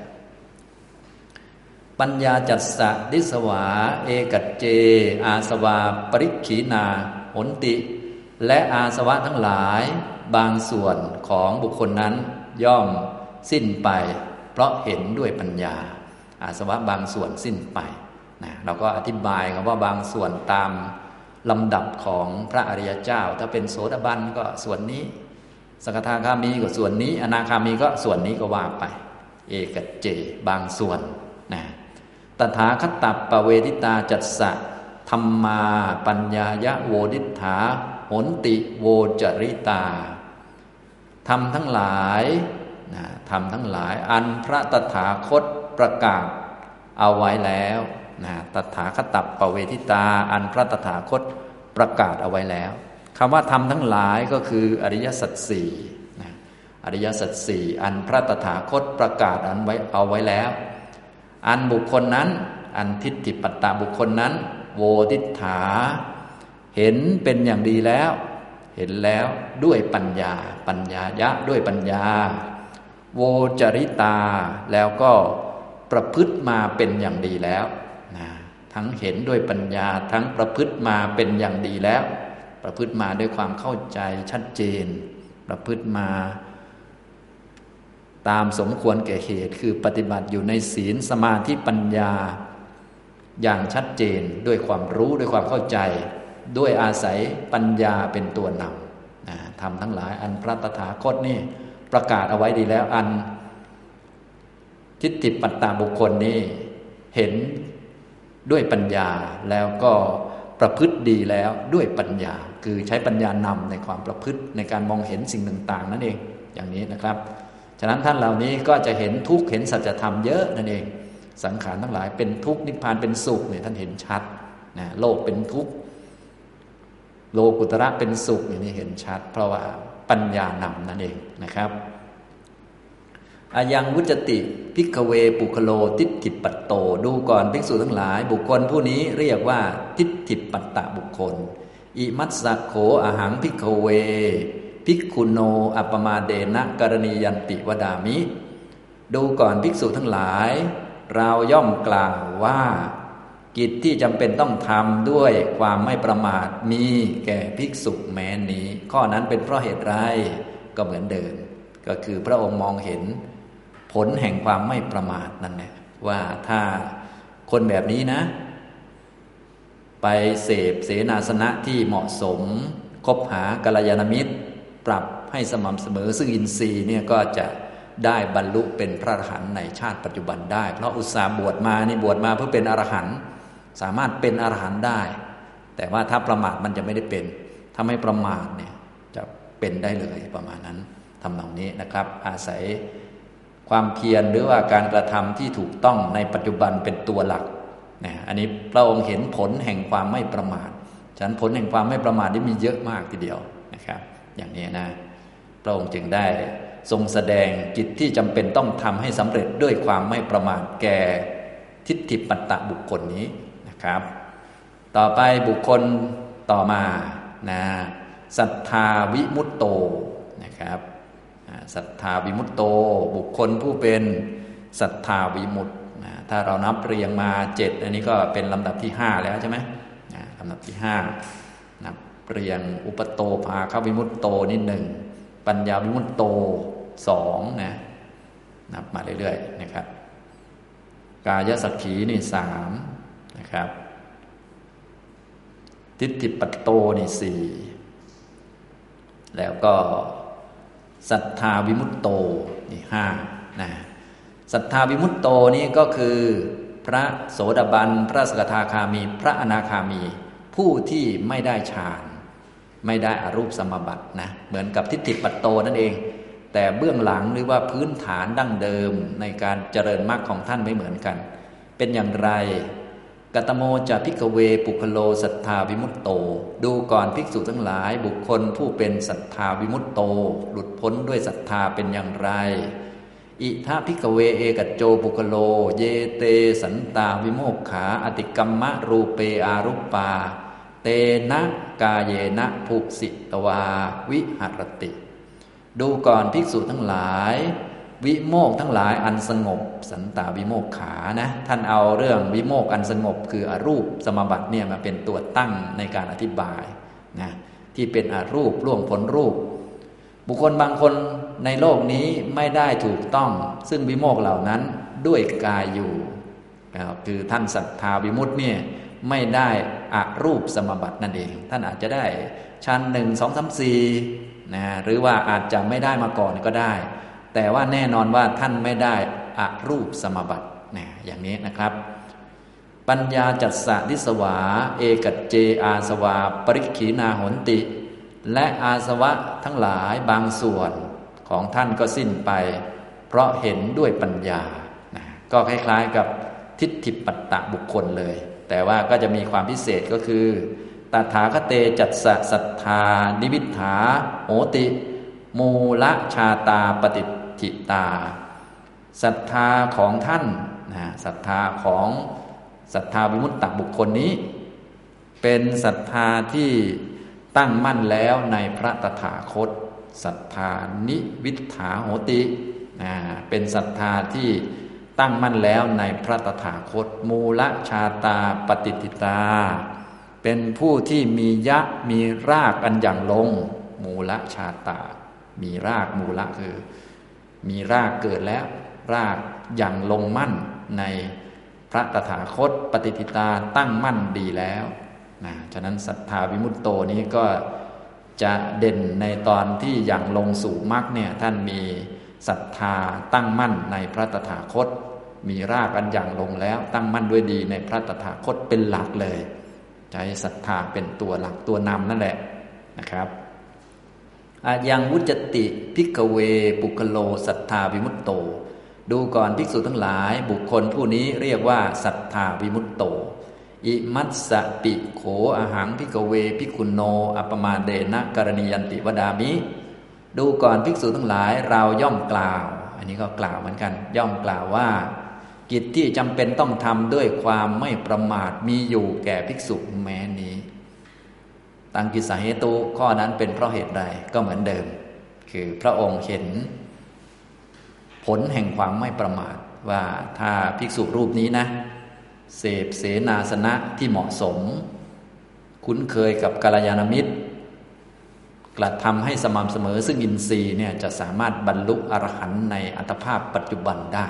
ปัญญาจัตสะดิสวา เอกัจเจ อาสวา ปริขีนาหนติ และอาสวะทั้งหลาย บางส่วนของบุคคลนั้นย่อมสิ้นไป เพราะเห็นด้วยปัญญา อาสวะบางส่วนสิ้นไปนะเราก็อธิบายคำว่าบางส่วนตาม ลำดับของพระอริยเจ้า ถ้าเป็นโสดาบันก็ส่วนนี้ สกทาคามีก็ส่วนนี้ อนาคามีก็ส่วนนี้ก็ว่าไป เอกเจบางส่วนนะตถาคตัปปเวทิตาจัตสะธรรมาปัญญายะโวดิฐาหนติโวจริตาทำทั้งหลายนะทำทั้งหลายอันพระตถาคตประกาศเอาไว้แล้ว นะตถาคตัปปเวทิตา อันพระตถาคตประกาศเอาไว้แล้วคำว่าทำทั้งหลายก็คืออริยสัจสี่นะอริยสัจสี่อันพระตถาคตประกาศอันไว้เอาไว้แล้ว อันบุคคลนั้น อันทิฏฐิปัตตาบุคคลนั้น โวทิฏฐา เห็นเป็นอย่างดีแล้ว เห็นแล้วด้วยปัญญา ปัญญายะด้วยปัญญา โวจริตาแล้วก็ประพฤติมาเป็นอย่างดีแล้ว ทั้งเห็นด้วยปัญญาทั้งประพฤติมาเป็นอย่างดีแล้ว ประพฤติมาด้วยความเข้าใจชัดเจน ประพฤติมา ตามสมควรแก่เหตุ คือปฏิบัติอยู่ในศีลสมาธิปัญญา อย่างชัดเจนด้วยความรู้ด้วยความเข้าใจ ด้วยอาศัยปัญญาเป็นตัวนำนะทำทั้งหลายอันพระตถาคตนี่ประกาศเอาไว้ดีแล้วอันทิฏฐิปัตตาบุคคลนี้เห็น ด้วยปัญญาแล้วก็ประพฤติดีแล้วด้วยปัญญา คือใช้ปัญญานำในความประพฤติในการมองเห็นสิ่งต่างๆ นั่นเองอย่างนี้นะครับ ฉะนั้นท่านเหล่านี้ก็จะเห็นทุกข์เห็นสัจธรรมเยอะนั่นเอง สังขารทั้งหลายเป็นทุกข์นิพพานเป็นสุขเนี่ยท่านเห็นชัดนะโลกเป็นทุกข์โลกุตระเป็นสุขอย่างนี้เห็นชัด เพราะว่าปัญญานำนั่นเองนะครับ อะยังวุจจะติ ภิกขะเวปุคคะโลทิฏฐิปัตโต ดูก่อนภิกษุทั้งหลาย บุคคลผู้นี้เรียกว่าทิฏฐิปัตตะบุคคล อิมัสสะโข อะหัง ภิกขะเวภิกขุโน อัปปะมาเทนะ กะระณียันติวะทามิ ดูก่อนภิกษุทั้งหลาย เราย่อมกล่าวว่า กิจที่จำเป็นต้องทำด้วยความไม่ประมาทมีแก่ภิกษุแม้นี้ ข้อนั้นเป็นเพราะเหตุไรก็เหมือนเดิมก็คือพระองค์มองเห็น ลแห่งความไม่ประมาทนั่นแหละว่าถ้าคนแบบนี้นะ ไปเสพเสนาสนะที่เหมาะสม คบหากัลยาณมิตร ปรับให้สม่ำเสมอ ซึ่งอินทรีย์เนี่ยก็จะได้บรรลุเป็นพระอรหันต์ในชาติปัจจุบันได้ เพราะอุตสาห์บวชมานี่บวชมาเพื่อเป็นอรหันต์สามารถเป็นอรหันต์ได้ แต่ว่าถ้าประมาทมันจะไม่ได้เป็นถ้าไม่ประมาทเนี่ยจะเป็นได้เลยประมาณนั้นทำนองนี้นะครับ อาศัย ความเพียรหรือว่าการกระทำที่ถูกต้องในปัจจุบันเป็นตัวหลักนะอันนี้พระองค์เห็นผลแห่งความไม่ประมาทฉะนั้นผลแห่งความไม่ประมาทที่มีเยอะมากทีเดียวนะครับ อย่างนี้นะ พระองค์จึงได้ทรงแสดงกิจที่จำเป็นต้องทำให้สำเร็จด้วยความไม่ประมาทแก่ทิฏฐิปัตตะบุคคลนี้นะครับ ต่อไปบุคคลต่อมานะศรัทธาวิมุตโตนะครับ ศรัทธาวิมุตโต บุคคลผู้เป็นศรัทธาวิมุตนะถ้าเรานับเรียงมาเจ็ดอันนี้ก็เป็นลำดับที่ห้าแล้วใช่ไหมลำดับที่ห้านับเรียงอุปโตภาควิมุตโตนี่หนึ่งปัญญาวิมุตโตสองนะนับมาเรื่อยๆนะครับ กายสักขีนี่สามนะครับ ทิฏฐิปัตโตนี่สี่แล้วก็ ศรัทธาวิมุตโตนี่ห้านะศรัทธาวิมุตโตนี่ก็คือพระโสดาบัน พระสกทาคามี พระอนาคามี ผู้ที่ไม่ได้ฌาน ไม่ได้อารูปสมบัตินะเหมือนกับทิฏฐิปัตโตนั่นเอง แต่เบื้องหลังหรือว่าพื้นฐานดั้งเดิมในการเจริญมรรคของท่านไม่เหมือนกัน เป็นอย่างไร กตโมจะพิกเวปุคโลสัทธาวิมุตโต ดูก่อนภิกษุทั้งหลายบุคคลผู้เป็นศรัทธาวิมุตโต หลุดพ้นด้วยศรัทธาเป็นอย่างไร อิธะ ภิกขะเวเอกัจโจปุคคะโล เยเตสันตาวิโมกขา อะติกกัมมะรูเปอารุปปา เตนะกาเยนะ ผุสิตวา วิหะระติ ดูก่อนภิกษุทั้งหลาย วิโมกข์ทั้งหลายอันสงบ สันตาวิโมกขานะท่านเอาเรื่องวิโมกข์อันสงบ คืออรูปสมบัติเนี่ยมาเป็นตัวตั้งในการอธิบายนะที่เป็นอรูปล่วงพ้นรูป บุคคลบางคนในโลกนี้ไม่ได้ถูกต้อง ซึ่งวิโมกเหล่านั้นด้วยกายอยู่คือท่านศรัทธาวิมุตต์เนี่ยไม่ได้อารูปสมบัตินั่นเอง ท่านอาจจะได้ชั้นหนึ่งสองสามสี่นะหรือว่าอาจจะไม่ได้มาก่อนก็ได้ แต่ว่าแน่นอนว่าท่านไม่ได้อรูปสมบัตินะอย่างนี้นะครับ ปัญญาจัตสะทิสวา เอกัจเจอาสวา ปริขีนาหนติ และอาสวะทั้งหลายบางส่วนของท่านก็สิ้นไป เพราะเห็นด้วยปัญญานะก็คล้ายๆกับทิฏฐิปัตตะบุคคลเลย แต่ว่าก็จะมีความพิเศษก็คือตถาคเตจัตสะสัทธา นิวิถาโหติ มูละชาตาปฏิ จิตาศรัทธาของท่านนะศรัทธาของศรัทธาวิมุตตบุคคลนี้ เป็นศรัทธาที่ตั้งมั่นแล้วในพระตถาคตศรัทธานิวิถาโหตินะเป็นศรัทธาที่ตั้งมั่นแล้วในพระตถาคต มูลชาตาปฏิติตา เป็นผู้ที่มียะมีรากอันอย่างลง มูลชาตา มีรากมูละคือ มีรากเกิดแล้ว รากอย่างลงมั่นในพระตถาคตปฏิทิตาตั้งมั่นดีแล้วนะฉะนั้นศรัทธาวิมุตโตนี้ก็จะเด่นในตอนที่อย่างลงสู่มรรคเนี่ยท่านมีศรัทธาตั้งมั่นในพระตถาคต มีรากอันอย่างลงแล้ว ตั้งมั่นด้วยดีในพระตถาคตเป็นหลักเลย ใช้ศรัทธาเป็นตัวหลักตัวนำนั่นแหละนะครับ อะยังวุจจะติ ภิกขะเว ปุคคะโลสัทธาวิมุตโต ดูก่อนภิกษุทั้งหลาย บุคคลผู้นี้เรียกว่าสัทธาวิมุตโต อิมัสสะปิโขอะหัง ภิกขะเว ภิกขุโน อัปปะมาเทนะ กะระณียันติวะทามิ ดูก่อนภิกษุทั้งหลายเราย่อมกล่าว อันนี้ก็กล่าวเหมือนกัน ย่อมกล่าวว่า กิจที่จำเป็นต้องทำด้วยความไม่ประมาทมีอยู่แก่ภิกษุแม้นี้ ตังกิสาเหตุข้อนั้นเป็นเพราะเหตุใดก็เหมือนเดิม คือพระองค์เห็น ผลแห่งความไม่ประมาทว่าถ้าภิกษุรูปนี้นะ เสพเสนาสนะที่เหมาะสม คุ้นเคยกับกาลยานมิตร กระทำให้สม่ำเสมอ ซึ่งอินทรีย์เนี่ยจะสามารถบรรลุอรหันต์ในอัตภาพปัจจุบันได้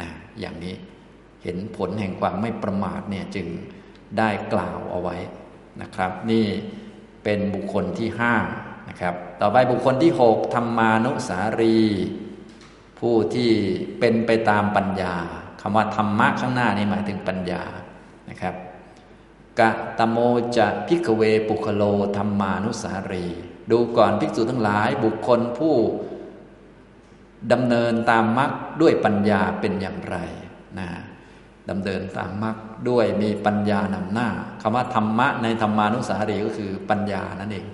นะอย่างนี้เห็นผลแห่งความไม่ประมาทเนี่ยจึงได้กล่าวเอาไว้นะครับ นี่ เป็นบุคคลที่ห้านะครับ ต่อไปบุคคลที่หกธรรมานุสารี ผู้ที่เป็นไปตามปัญญาคำว่าธรรมะข้างหน้านี้หมายถึงปัญญานะครับกะตโมจะพิกเวปุคโลธรรมานุสารี ดูก่อนภิกษุทั้งหลายบุคคลผู้ดำเนินตามมรรคด้วยปัญญาเป็นอย่างไรนะ ดำเนินตามมรรคด้วยมีปัญญานำหน้าคำว่าธรรมะในธรรมานุสารีก็คือปัญญานั่นเอง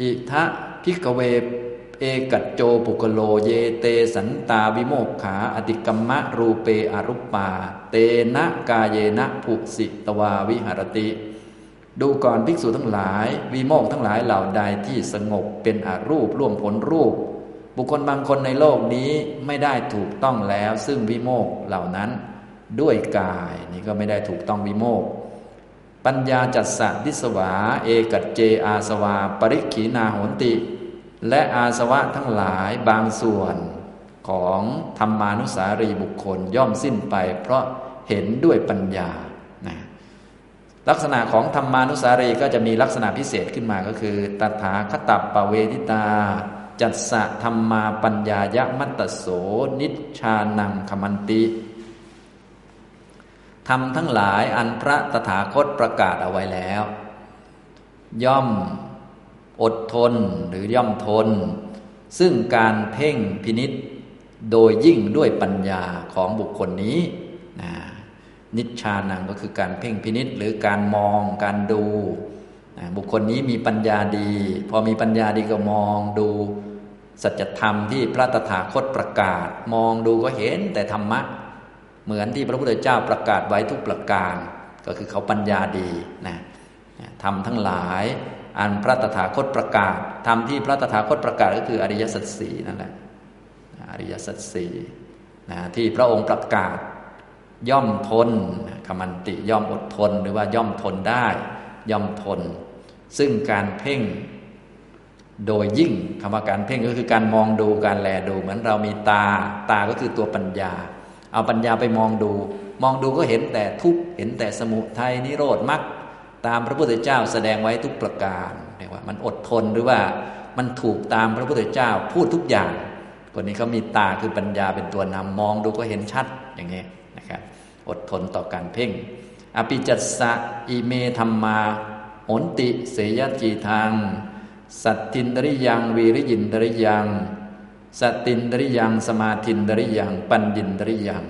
อิธะ ภิกขะเวเอกัจโจปุคคะโลเยเตสันตาวิโมกขา อะติกกัมมะรูเป อารุปปา เตนะกาเยนะ ผุสิตวาวิหะระติ ดูก่อนภิกษุทั้งหลาย วิโมกข์ทั้งหลายเหล่าใดที่สงบเป็นอรูปล่วงพ้นรูป บุคคลบางคนในโลกนี้ไม่ได้ถูกต้องแล้วซึ่งวิโมกเหล่านั้น ด้วยกายนี่ก็ไม่ได้ถูกต้องวิโมกปัญญาจัตสะพิสวา เอกัจเจอาสวา ปริขีนาโหนติ และอาสวะทั้งหลายบางส่วนของธรรมานุสารีบุคคลย่อมสิ้นไป เพราะเห็นด้วยปัญญานะลักษณะของธรรมานุสารีก็จะมีลักษณะพิเศษขึ้นมาก็คือตถาคตับปเวทิตา จัตสะธรรมาปัญญายะมัตตโสนิชานังคมันติ ทำทั้งหลายอันพระตถาคตประกาศเอาไว้แล้ว ย่อมอดทนหรือย่อมทน ซึ่งการเพ่งพินิษโดยยิ่งด้วยปัญญาของบุคคลนี้นะนิชานังก็คือการเพ่งพินิษหรือการมองการดูนะบุคคลนี้มีปัญญาดี พอมีปัญญาดีก็มองดู สัจธรรมที่พระตถาคตประกาศ มองดูก็เห็นแต่ธรรมะ เหมือนที่พระพุทธเจ้าประกาศไว้ทุกประการ ก็คือเขาปัญญาดีนะทำทั้งหลายอันพระตถาคตประกาศทำที่พระตถาคตประกาศก็คืออริยสัจสี่นั่นแหละอริยสัจสี่นะที่พระองค์ประกาศ ย่อมทนคมันติย่อมอดทน หรือว่าย่อมทนได้ ย่อมทน ซึ่งการเพ่งโดยยิ่งคำว่าการเพ่งก็คือการมองดูการแลดู เหมือนเรามีตา ตาก็คือตัวปัญญา เอาปัญญาไปมองดู มองดูก็เห็นแต่ทุกเห็นแต่สมุทัยนิโรธมรรคตามพระพุทธเจ้าแสดงไว้ทุกประการเรียกว่ามันอดทนหรือว่ามันถูกตามพระพุทธเจ้าพูดทุกอย่าง คนนี้เขามีตาคือปัญญาเป็นตัวนำมองดูก็เห็นชัดอย่างนี้นะครับอดทนต่อการเพ่ง อภิจัสสะอิเมธรรมาโหนติเสยจีทาง สัตตินดริยังวีริยินดริยัง สตินดริยัง สมาธินดริยัง ปัญญินดริยัง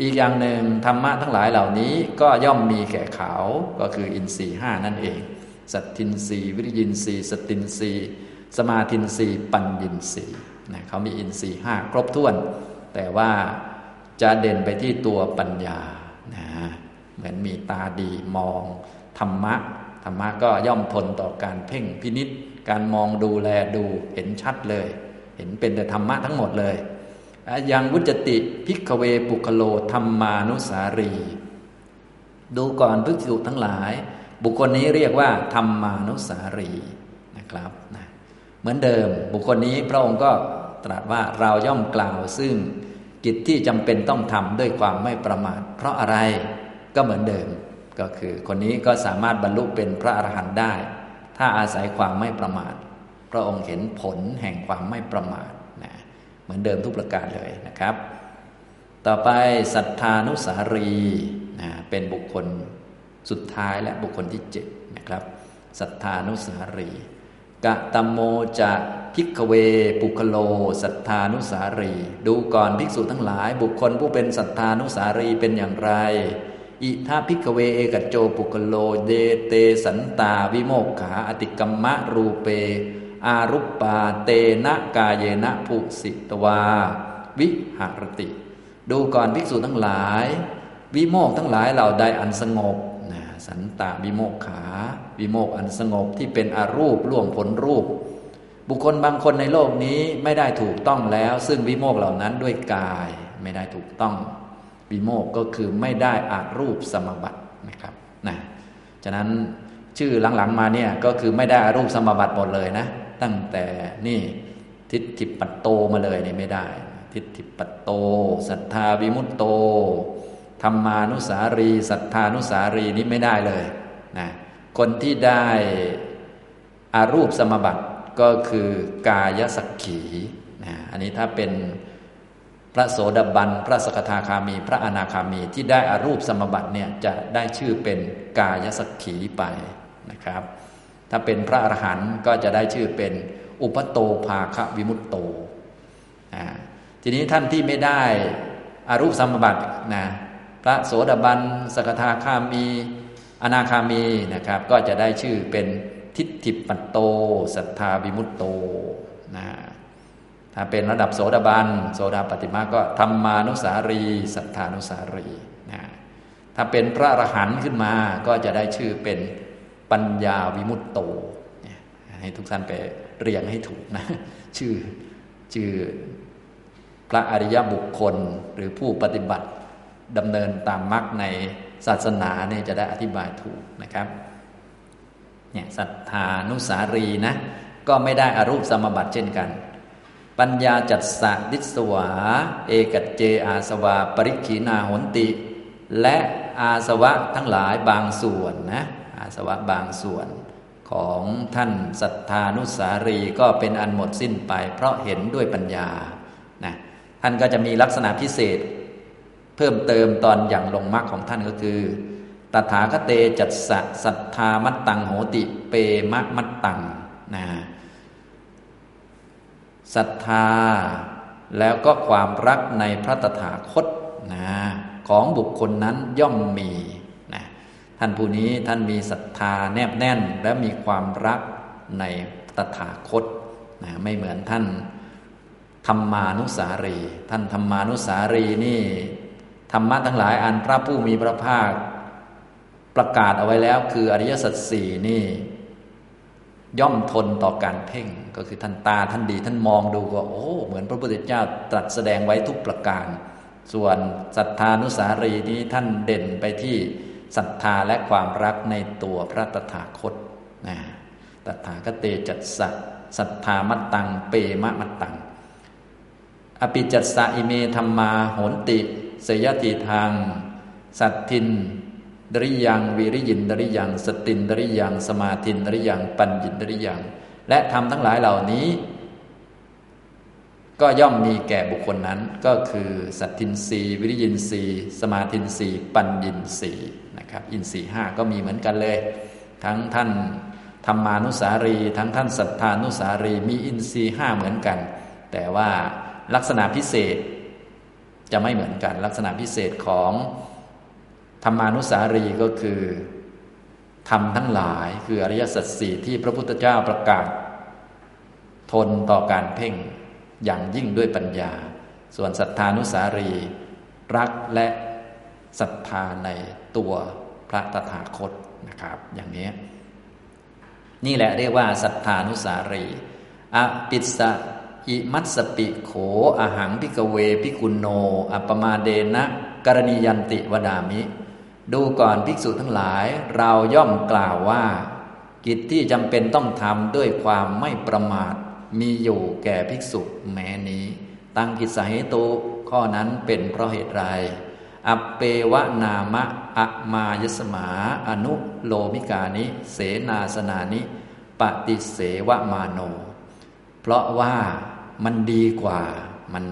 อีกอย่างหนึ่งธรรมะทั้งหลายเหล่านี้ก็ย่อมมีแก่เขาก็คืออินทรีห้านั่นเอง สัตทินรีวิริยินรีสตินรีสมาธินรีปัญญินรีนะเขามีอินทรีห้าครบถ้วน แต่ว่าจะเด่นไปที่ตัวปัญญานะเหมือนมีตาดีมอง ธรรมะ ธรรมะก็ย่อมทนต่อการเพ่งพินิษการมองดูแลดูเห็นชัดเลย เห็นเป็นแต่ธรรมะทั้งหมดเลยยังวุจติพิกเวปุคโลธรรมานุสารี ดูก่อนภิกษุทั้งหลาย บุคคลนี้เรียกว่าธรรมานุสารีนะครับนะเหมือนเดิมบุคคลนี้พระองค์ก็ตรัสว่าเราย่อมกล่าวซึ่งกิจที่จำเป็นต้องทำด้วยความไม่ประมาท เพราะอะไรก็เหมือนเดิม ก็คือคนนี้ก็สามารถบรรลุเป็นพระอรหันต์ได้ ถ้าอาศัยความไม่ประมาท พระองค์เห็นผลแห่งความไม่ประมาทนะเหมือนเดิมทุกประการเลยนะครับ ต่อไปศรัทธานุสารีนะเป็นบุคคลสุดท้ายและบุคคลที่เจ็ดนะครับศรัทธานุสารีกะตมโมจะพิกเว ปุคโลศรัทธานุสารี ดูก่อนภิกษุทั้งหลาย บุคคลผู้เป็นศรัทธานุสารีเป็นอย่างไร อิทาพิกเวเอกโจปุคโล เดเตสันตาวิโมกขาอติกรรมะรูเป อารุปปาเตนะกาเยนะภุสิตวา วิหารติ ดูก่อนภิกษุทั้งหลาย วิโมกทั้งหลายเหล่าใดอันสงบนะสันตาวิโมกขา วิโมกอันสงบที่เป็นอารูปล่วงผลรูป บุคคลบางคนในโลกนี้ไม่ได้ถูกต้องแล้ว ซึ่งวิโมกเหล่านั้นด้วยกายไม่ได้ถูกต้อง วิโมกก็คือไม่ได้อารูปสมบัตินะครับนะฉะนั้นชื่อหลังๆมาเนี่ยก็คือไม่ได้อารูปสมบัติหมดเลยนะ ตั้งแต่นี่ทิฏฐิปัตโตมาเลยนี่ไม่ได้ ทิฏฐิปัตโตศรัทธาวิมุตโตธรรมานุสารีศรัทธานุสารีนี้ไม่ได้เลยนะคนที่ได้อารูปสมบัติก็คือกายสักขีนะอันนี้ถ้าเป็นพระโสดาบัน พระสกทาคามี พระอนาคามีที่ได้อารูปสมบัติเนี่ยจะได้ชื่อเป็นกายสักขีไปนะครับ ถ้าเป็นพระอรหันต์ก็จะได้ชื่อเป็นอุปโตภาควิมุตโต ทีนี้ท่านที่ไม่ได้อารูปสมบัตินะพระโสดาบันสกทาคามีอนาคามีนะครับ ก็จะได้ชื่อเป็นทิฏฐิปัตโต สัทธาวิมุตโตนะถ้าเป็นระดับโสดาบันโสดาปฏิมาก็ธรรมานุสารี สัทธานุสารีนะถ้าเป็นพระอรหันต์ขึ้นมาก็จะได้ชื่อเป็น ปัญญาวิมุตโต ให้ทุกท่านไปเรียงให้ถูกนะ ชื่อชื่อพระอริยบุคคลหรือผู้ปฏิบัติดำเนินตามมรรคในศาสนาเนี่ยจะได้อธิบายถูกนะครับเนี่ยศรัทธานุสารีนะ ก็ไม่ได้อารูปสมบัติเช่นกัน ปัญญาจัตสะดิสวา เอกัจเจอาสวา ปริขีนาหนติ และอาสวะทั้งหลายบางส่วนนะ สวะบางส่วน ของท่านศรัทธานุสารีก็เป็นอันหมดสิ้นไป เพราะเห็นด้วยปัญญานะท่านก็จะมีลักษณะพิเศษ เพิ่มเติมตอนอย่างลงมรรคของท่านก็คือ ตถาคเตจัตสะศรัทธามัตตังโหติเปมะมัตตังนะศรัทธาแล้วก็ความรักในพระตถาคตนะของบุคคลนั้นย่อมมี ท่านผู้นี้ท่านมีศรัทธาแนบแน่นและมีความรักในตถาคตนะไม่เหมือนท่านธรรมานุสารี ท่านธรรมานุสารีนี่ธรรมะทั้งหลายอันพระผู้มีพระภาคประกาศเอาไว้แล้วคืออริยสัจสี่นี่ ย่อมทนต่อการเพ่งก็คือท่านตาท่านดีท่านมองดูก็โอ้ เหมือนพระพุทธเจ้าตรัสแสดงไว้ทุกประการ ส่วนศรัทธานุสารีนี้ท่านเด่นไปที่ ศรัทธาและความรักในตัวพระตถาคตนะตถาคเตจัตสะศรัทธามัตตัง เปมะมัตตังอภิจัตสะอิเมธรรมาโหนติ เสยติทาง สัตทิน ดริยังวิริยินดริยังสตินดริยังสมาธินดริยังปัญญินดริยังและทำทั้งหลายเหล่านี้ ก็ย่อมมีแก่บุคคลนั้นก็คือ สัตทินรีวิริยินรีสมาธินรีปัญญินรี นะครับ อินทรีห้าก็มีเหมือนกันเลย ทั้งท่านธรรมานุสารี ทั้งท่านสัทธานุสารี มีอินทรีห้าเหมือนกัน แต่ว่าลักษณะพิเศษจะไม่เหมือนกัน ลักษณะพิเศษของธรรมานุสารีก็คือทำทั้งหลายคืออริยสัจสี่ที่พระพุทธเจ้าประกาศ ทนต่อการเพ่งอย่างยิ่งด้วยปัญญา ส่วนศรัทธานุสารี รักและ ศรัทธาในตัวพระตถาคตนะครับ อย่างนี้ นี่แหละเรียกว่าศรัทธานุสารีอปิสะอิมัตสปิโขอาหังพิกเวพิกุโน อัปมาเดนะกรณียันติวดามิ ดูก่อนภิกษุทั้งหลาย เราย่อมกล่าวว่า กิจที่จำเป็นต้องทำด้วยความไม่ประมาท มีอยู่แก่ภิกษุแม้นี้ ตั้งกิจสาเหตุข้อนั้นเป็นเพราะเหตุไร อเปวะนามะอะมายสมา อนุโลมิกานิ เสนาสนานิ ปฏิเสวะมาโน เพราะว่ามันดีกว่า มัน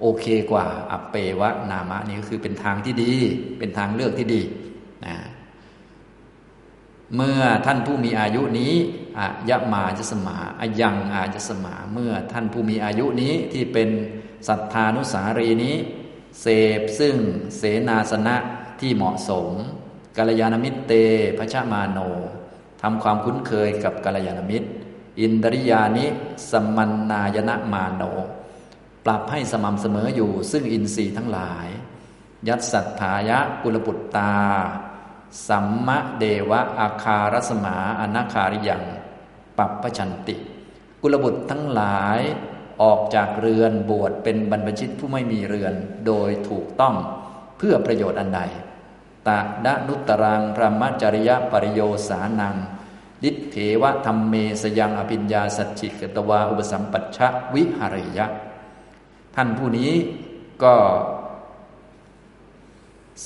โอเคกว่า อเปวะนามะนี่ก็คือเป็นทางที่ดี เป็นทางเลือกที่ดีนะเมื่อท่านผู้มีอายุนี้อายะมาจะสมาอายังอาจะสมา เมื่อท่านผู้มีอายุนี้ที่เป็นสัทธานุสารีนี้ เสพซึ่งเสนาสนะที่เหมาะสมกัลยาณมิตรเตพระชามาโนทำความคุ้นเคยกับกัลยาณมิตร อินทริยานิสมันนายนะมาโน ปรับให้สม่ำเสมออยู่ซึ่งอินทรีย์ทั้งหลาย ยัตสัทธายะกุลบุตตา สัมมะเดวะอาคารสมาอนาคาริยัง ปัปปชันติ กุลบุตรทั้งหลาย ออกจากเรือนบวชเป็นบรรพชิตผู้ไม่มีเรือนโดยถูกต้องเพื่อประโยชน์อันใดตะดะนุตรังพระมัจริยปริโยสานังดิเถวะธรรมเมสยังอภิญญาสัจจิกตวาอุปสัมปัชชะวิหริยะ ท่านผู้นี้ก็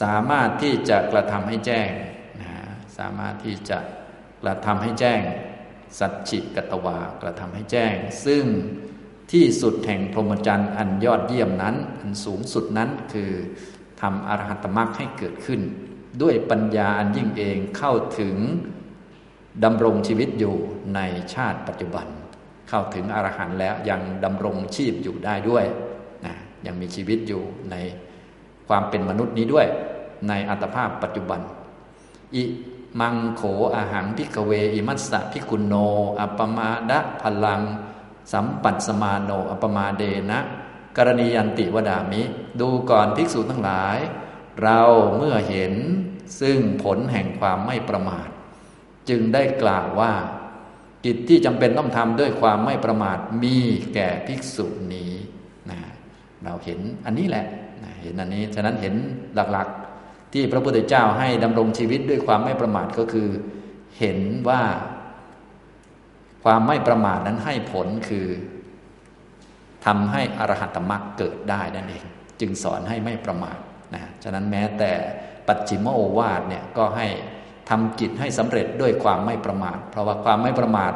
สามารถที่จะกระทำให้แจ้งนะสามารถที่จะกระทำให้แจ้ง สัจจิกตวากระทำให้แจ้ง ซึ่ง ที่สุดแห่งพรหมจรรย์อันยอดเยี่ยมนั้น อันสูงสุดนั้นคือทำอรหัตมรรคให้เกิดขึ้น ด้วยปัญญาอันยิ่งเองเข้าถึงดำรงชีวิตอยู่ในชาติปัจจุบัน เข้าถึงอรหันต์แล้วยังดำรงชีพอยู่ได้ด้วยนะยังมีชีวิตอยู่ในความเป็นมนุษย์นี้ด้วย ในอัตภาพปัจจุบันอิมังโขอาหังพิกเว อิมัสสะพิกุโน อัปมาดะพลัง สัมปัตสมาโนอปมาเดนะกรณียันติวดามิ ดูก่อนภิกษุทั้งหลาย เราเมื่อเห็นซึ่งผลแห่งความไม่ประมาท จึงได้กล่าวว่า กิจที่จำเป็นต้องทำด้วยความไม่ประมาทมีแก่ภิกษุนี้นะเราเห็นอันนี้แหละนะเห็นอันนี้ฉะนั้นเห็นหลักๆ ที่พระพุทธเจ้าให้ดำรงชีวิตด้วยความไม่ประมาทก็คือ เห็นว่า ความไม่ประมาทนั้นให้ผลคือทำให้อรหัตมรรคเกิดได้นั่นเอง จึงสอนให้ไม่ประมาทนะฉะนั้นแม้แต่ปัจฉิมโอวาทเนี่ยก็ให้ทำจิตให้สำเร็จด้วยความไม่ประมาท เพราะว่าความไม่ประมาท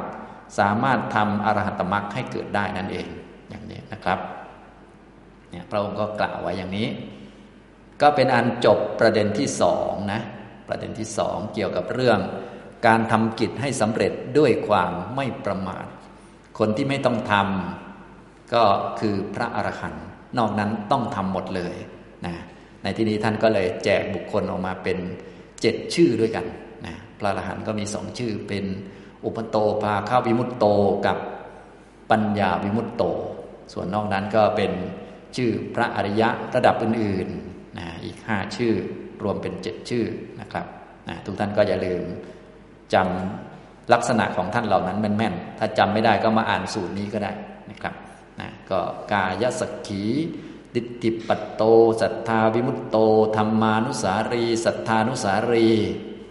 สามารถทำอรหัตมรรคให้เกิดได้นั่นเองอย่างนี้นะครับเนี่ยพระองค์ก็กล่าวไว้อย่างนี้ ก็เป็นอันจบประเด็นที่สองนะประเด็นที่สองเกี่ยวกับเรื่อง การทำกิจให้สำเร็จด้วยความไม่ประมาท คนที่ไม่ต้องทำก็คือพระอรหันต์นอกนั้นต้องทำหมดเลยนะในที่นี้ท่านก็เลยแจกบุคคลออกมาเป็นเจ็ดชื่อด้วยกันนะพระอรหันต์ก็มีสองชื่อเป็นอุปโตภาข้าวิมุตโตกับปัญญาวิมุตโต ส่วนนอกนั้นก็เป็นชื่อพระอริยะระดับอื่นๆนะอีกห้าชื่อรวมเป็นเจ็ดชื่อนะครับนะทุกท่านก็อย่าลืม จำลักษณะของท่านเหล่านั้นแม่นๆ ถ้าจำไม่ได้ก็มาอ่านสูตรนี้ก็ได้นะครับนะก็กายสักขีดิติปัตโตศรัทธาวิมุตโตธรรมานุสารีศรัทธานุสารี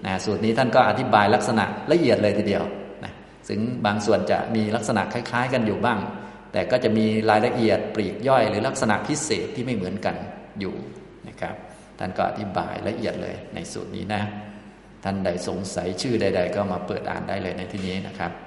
นะสูตรนี้ท่านก็อธิบายลักษณะละเอียดเลยทีเดียวนะซึ่งบางส่วนจะมีลักษณะคล้าย ๆ กันอยู่บ้าง แต่ก็จะมีรายละเอียดปลีกย่อย หรือลักษณะพิเศษที่ไม่เหมือนกันอยู่นะครับ ท่านก็อธิบายละเอียดเลยในสูตรนี้นะ ท่านใดสงสัยชื่อใด ๆ ก็มาเปิดอ่านได้เลยในที่นี้นะครับ